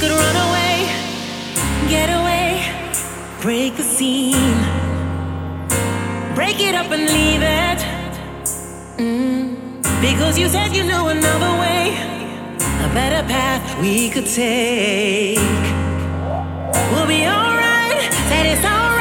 could run away, get away, break the scene, break it up and leave it. Mm. Because you said you knew another way, a better path we could take. We'll be alright, said it's alright.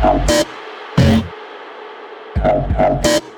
Thank you.